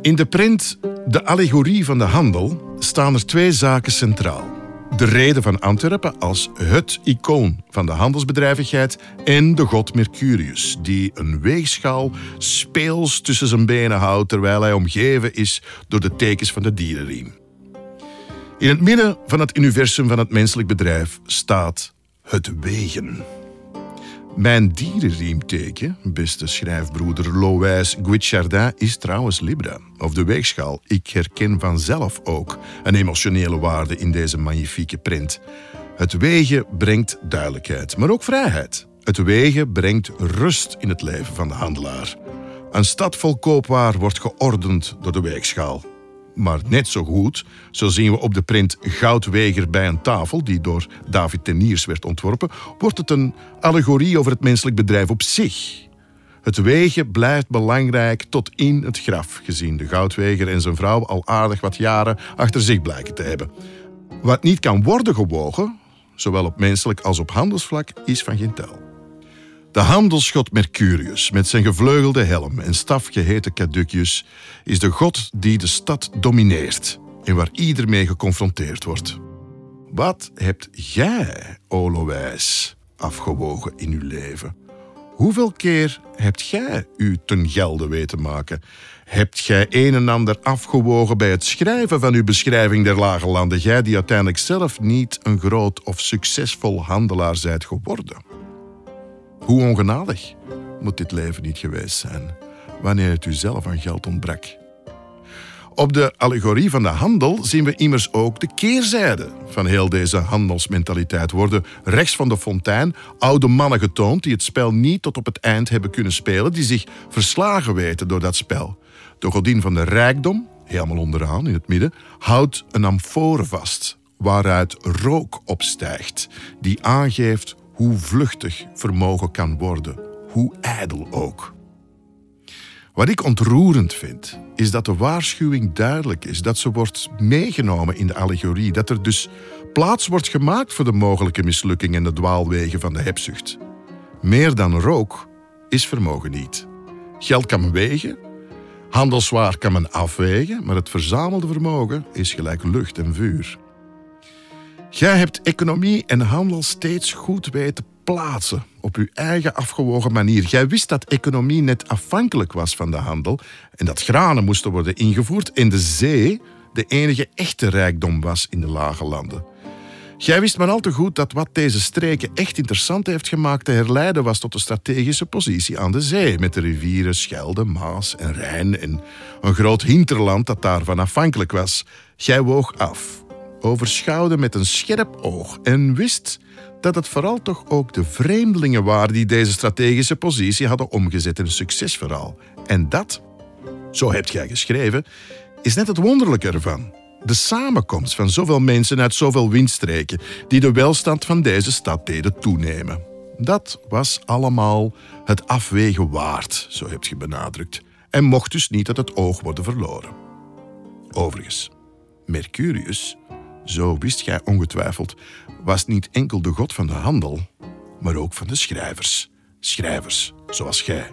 In de print De allegorie van de handel staan er twee zaken centraal. De reden van Antwerpen als het icoon van de handelsbedrijvigheid en de god Mercurius, die een weegschaal speels tussen zijn benen houdt terwijl hij omgeven is door de tekens van de dierenriem. In het midden van het universum van het menselijk bedrijf staat het wegen. Mijn dierenriemteken, beste schrijfbroeder Lowijs Guichardin, is trouwens Libra, of de weegschaal. Ik herken vanzelf ook een emotionele waarde in deze magnifieke print. Het wegen brengt duidelijkheid, maar ook vrijheid. Het wegen brengt rust in het leven van de handelaar. Een stad vol koopwaar wordt geordend door de weegschaal. Maar net zo goed, zo zien we op de print Goudweger bij een tafel, die door David Teniers werd ontworpen, wordt het een allegorie over het menselijk bedrijf op zich. Het wegen blijft belangrijk tot in het graf, gezien de goudweger en zijn vrouw al aardig wat jaren achter zich blijken te hebben. Wat niet kan worden gewogen, zowel op menselijk als op handelsvlak, is van geen tel. De handelsgod Mercurius, met zijn gevleugelde helm en stafgeheten caducus, is de god die de stad domineert en waar ieder mee geconfronteerd wordt. Wat hebt jij, Olowijs, afgewogen in uw leven? Hoeveel keer hebt jij u ten gelde weten maken? Hebt gij een en ander afgewogen bij het schrijven van uw beschrijving der lage landen? Jij die uiteindelijk zelf niet een groot of succesvol handelaar zijt geworden? Hoe ongenadig moet dit leven niet geweest zijn wanneer het u zelf aan geld ontbrak? Op de allegorie van de handel zien we immers ook de keerzijde van heel deze handelsmentaliteit. Worden rechts van de fontein oude mannen getoond die het spel niet tot op het eind hebben kunnen spelen, die zich verslagen weten door dat spel. De godin van de rijkdom, helemaal onderaan in het midden, houdt een amfore vast waaruit rook opstijgt, die aangeeft hoe vluchtig vermogen kan worden, hoe ijdel ook. Wat ik ontroerend vind, is dat de waarschuwing duidelijk is, dat ze wordt meegenomen in de allegorie, dat er dus plaats wordt gemaakt voor de mogelijke mislukking en de dwaalwegen van de hebzucht. Meer dan rook is vermogen niet. Geld kan men wegen, handelswaar kan men afwegen, maar het verzamelde vermogen is gelijk lucht en vuur. Jij hebt economie en handel steeds goed weten plaatsen op uw eigen afgewogen manier. Jij wist dat economie net afhankelijk was van de handel en dat granen moesten worden ingevoerd en de zee de enige echte rijkdom was in de lage landen. Jij wist maar al te goed dat wat deze streken echt interessant heeft gemaakt te herleiden was tot de strategische positie aan de zee, met de rivieren Schelde, Maas en Rijn en een groot hinterland dat daarvan afhankelijk was. Jij woog af overschouwde met een scherp oog en wist dat het vooral toch ook de vreemdelingen waren die deze strategische positie hadden omgezet in een succesverhaal. En dat, zo hebt jij geschreven, is net het wonderlijke ervan. De samenkomst van zoveel mensen uit zoveel windstreken die de welstand van deze stad deden toenemen. Dat was allemaal het afwegen waard, zo hebt je benadrukt, en mocht dus niet uit het oog worden verloren. Overigens, Mercurius zo wist gij ongetwijfeld, was niet enkel de god van de handel, maar ook van de schrijvers. Schrijvers zoals gij.